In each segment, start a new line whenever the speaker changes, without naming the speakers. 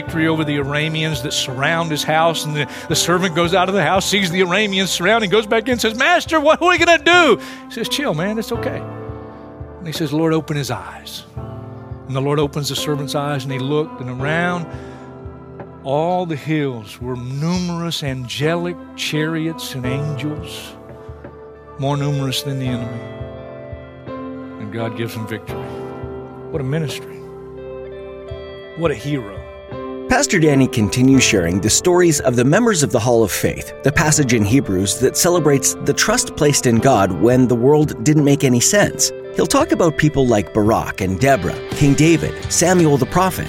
Victory over the Arameans that surround his house. And the, the servant goes out of the house, sees the Arameans surrounding, goes back in and says, Master, what are we going to do? He says, Chill, man, it's okay. And he says, Lord, open his eyes. And the Lord opens the servant's eyes, and he looked, and around all the hills were numerous angelic chariots and angels, more numerous than the enemy. And God gives him victory. What a ministry. What a hero.
Pastor Danny continues sharing the stories of the members of the Hall of Faith, the passage in Hebrews that celebrates the trust placed in God when the world didn't make any sense. He'll talk about people like Barak and Deborah, King David, Samuel the prophet,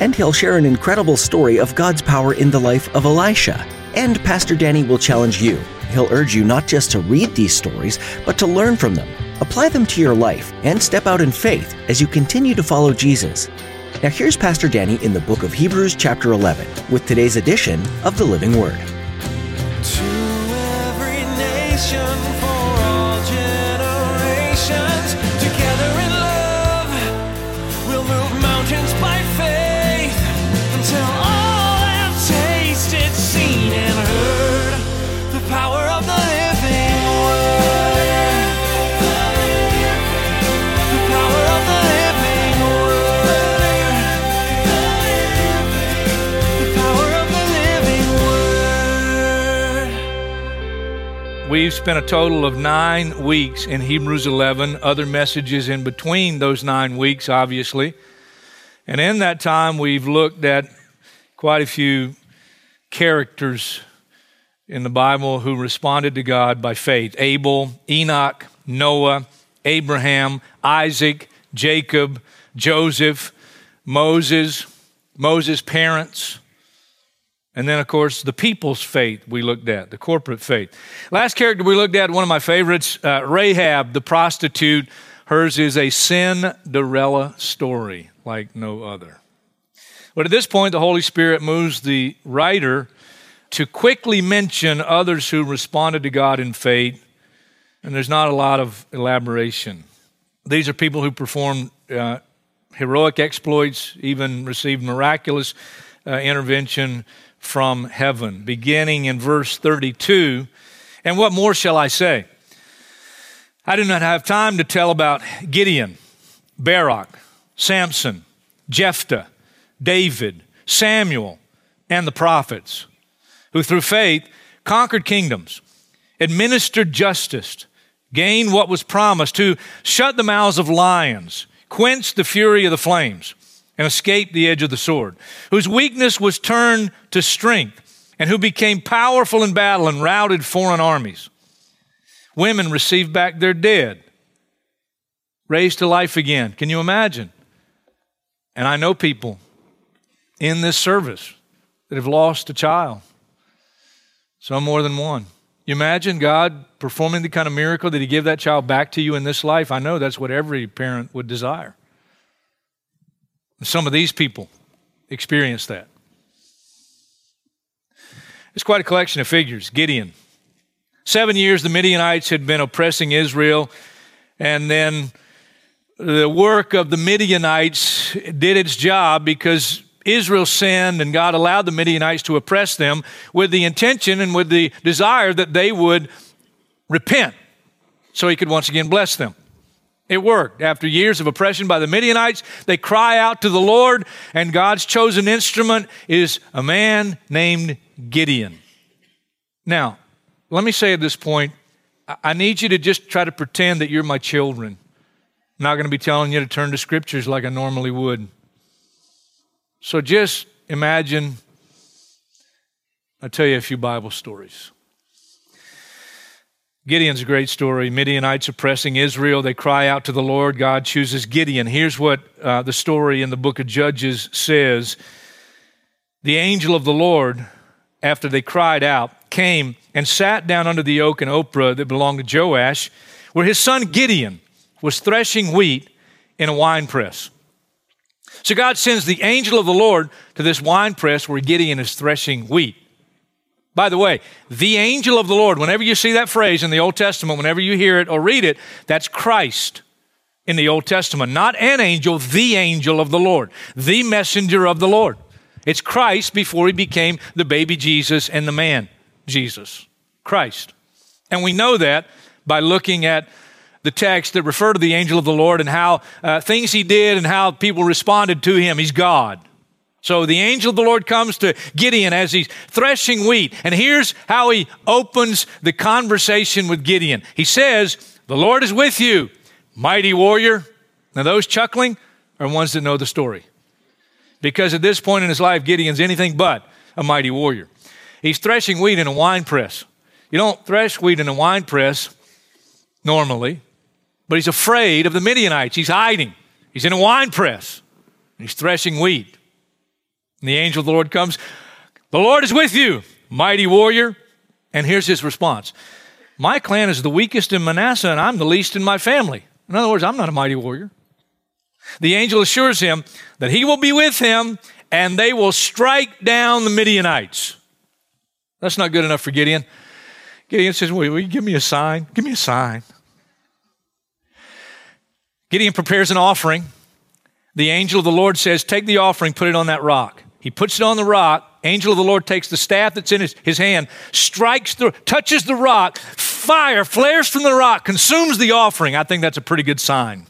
and he'll share an incredible story of God's power in the life of Elisha. And Pastor Danny will challenge you. He'll urge you not just to read these stories, but to learn from them, apply them to your life, and step out in faith as you continue to follow Jesus. Now, here's Pastor Danny in the book of Hebrews, chapter 11, with today's edition of the Living Word.
To every nation for all generations,
We've spent a total of nine weeks in Hebrews 11, other messages in between those nine weeks, obviously. And in that time, we've looked at quite a few characters in the Bible who responded to God by faith Abel, Enoch, Noah, Abraham, Isaac, Jacob, Joseph, Moses, Moses' parents. And then, of course, the people's faith we looked at, the corporate faith. Last character we looked at, one of my favorites, uh, Rahab, the prostitute. Hers is a Cinderella story like no other. But at this point, the Holy Spirit moves the writer to quickly mention others who responded to God in faith, and there's not a lot of elaboration. These are people who performed uh, heroic exploits, even received miraculous uh, intervention from heaven, beginning in verse 32. And what more shall I say? I do not have time to tell about Gideon, Barak, Samson, Jephthah, David, Samuel, and the prophets, who through faith conquered kingdoms, administered justice, gained what was promised, who shut the mouths of lions, quenched the fury of the flames, and escaped the edge of the sword, whose weakness was turned to strength, and who became powerful in battle and routed foreign armies. Women received back their dead, raised to life again. Can you imagine? And I know people in this service that have lost a child, some more than one. You imagine God performing the kind of miracle that He gave that child back to you in this life? I know that's what every parent would desire. Some of these people experience that. It's quite a collection of figures. Gideon. Seven years the Midianites had been oppressing Israel, and then the work of the Midianites did its job because Israel sinned and God allowed the Midianites to oppress them with the intention and with the desire that they would repent so he could once again bless them. It worked. After years of oppression by the Midianites, they cry out to the Lord, and God's chosen instrument is a man named Gideon. Now, let me say at this point, I need you to just try to pretend that you're my children. I'm not going to be telling you to turn to scriptures like I normally would. So just imagine, I'll tell you a few Bible stories. Gideon's a great story. Midianites oppressing Israel. They cry out to the Lord. God chooses Gideon. Here's what uh, the story in the book of Judges says The angel of the Lord after they cried out, came and sat down under the oak in Ophrah that belonged to Joash, where his son Gideon was threshing wheat in a winepress. So God sends the angel of the Lord to this winepress where Gideon is threshing wheat. By the way, the angel of the Lord, whenever you see that phrase in the Old Testament, whenever you hear it or read it, that's Christ in the Old Testament. Not an angel, the angel of the Lord, the messenger of the Lord. It's Christ before he became the baby Jesus and the man Jesus. Christ. And we know that by looking at the text that refer to the angel of the Lord and how uh, things he did and how people responded to him. He's God. So the angel of the Lord comes to Gideon as he's threshing wheat. And here's how he opens the conversation with Gideon. He says, The Lord is with you, mighty warrior. Now, those chuckling are ones that know the story. Because at this point in his life, Gideon's anything but a mighty warrior. He's threshing wheat in a wine press. You don't thresh wheat in a wine press normally, but he's afraid of the Midianites. He's hiding. He's in a wine press. He's threshing wheat. And the angel of the Lord comes. The Lord is with you, mighty warrior. And here's his response My clan is the weakest in Manasseh, and I'm the least in my family. In other words, I'm not a mighty warrior. The angel assures him that he will be with him and they will strike down the Midianites. That's not good enough for Gideon. Gideon says, Will you give me a sign? Give me a sign. Gideon prepares an offering. The angel of the Lord says, Take the offering, put it on that rock. He puts it on the rock. Angel of the Lord takes the staff that's in his, his hand, strikes the, touches the rock. Fire flares from the rock, consumes the offering. I think that's a pretty good sign.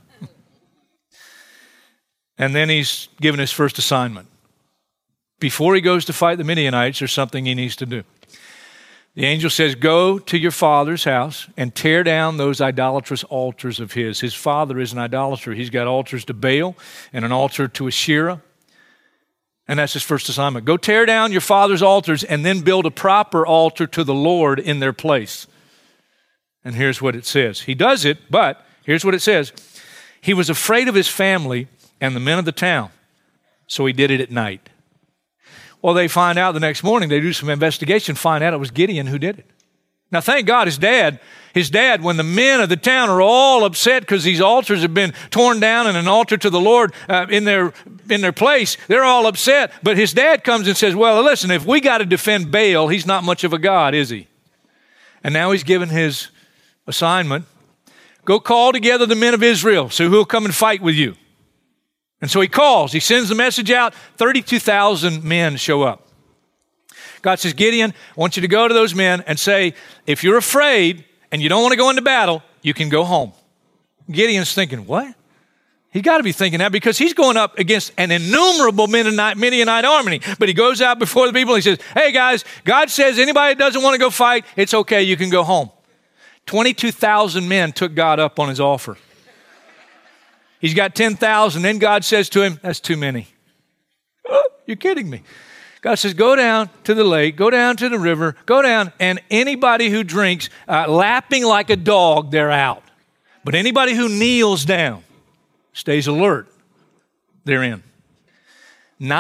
and then he's given his first assignment. Before he goes to fight the Midianites, there's something he needs to do. The angel says, Go to your father's house and tear down those idolatrous altars of his. His father is an idolater. He's got altars to Baal and an altar to Asherah. And that's his first assignment. Go tear down your father's altars and then build a proper altar to the Lord in their place. And here's what it says. He does it, but here's what it says He was afraid of his family and the men of the town, so he did it at night. Well, they find out the next morning, they do some investigation, find out it was Gideon who did it. Now, thank God his dad, his dad, when the men of the town are all upset because these altars have been torn down and an altar to the Lord uh, in, their, in their place, they're all upset. But his dad comes and says, Well, listen, if we got to defend Baal, he's not much of a God, is he? And now he's given his assignment go call together the men of Israel, so who'll come and fight with you. And so he calls, he sends the message out. 32,000 men show up. God says, Gideon, I want you to go to those men and say, if you're afraid and you don't want to go into battle, you can go home. Gideon's thinking, what? He's got to be thinking that because he's going up against an innumerable Midianite army. But he goes out before the people and he says, Hey guys, God says anybody that doesn't want to go fight, it's okay, you can go home. 22,000 men took God up on his offer. He's got 10,000. Then God says to him, That's too many. You're kidding me. God says, Go down to the lake, go down to the river, go down, and anybody who drinks, uh, lapping like a dog, they're out. But anybody who kneels down, stays alert, they're in. Nine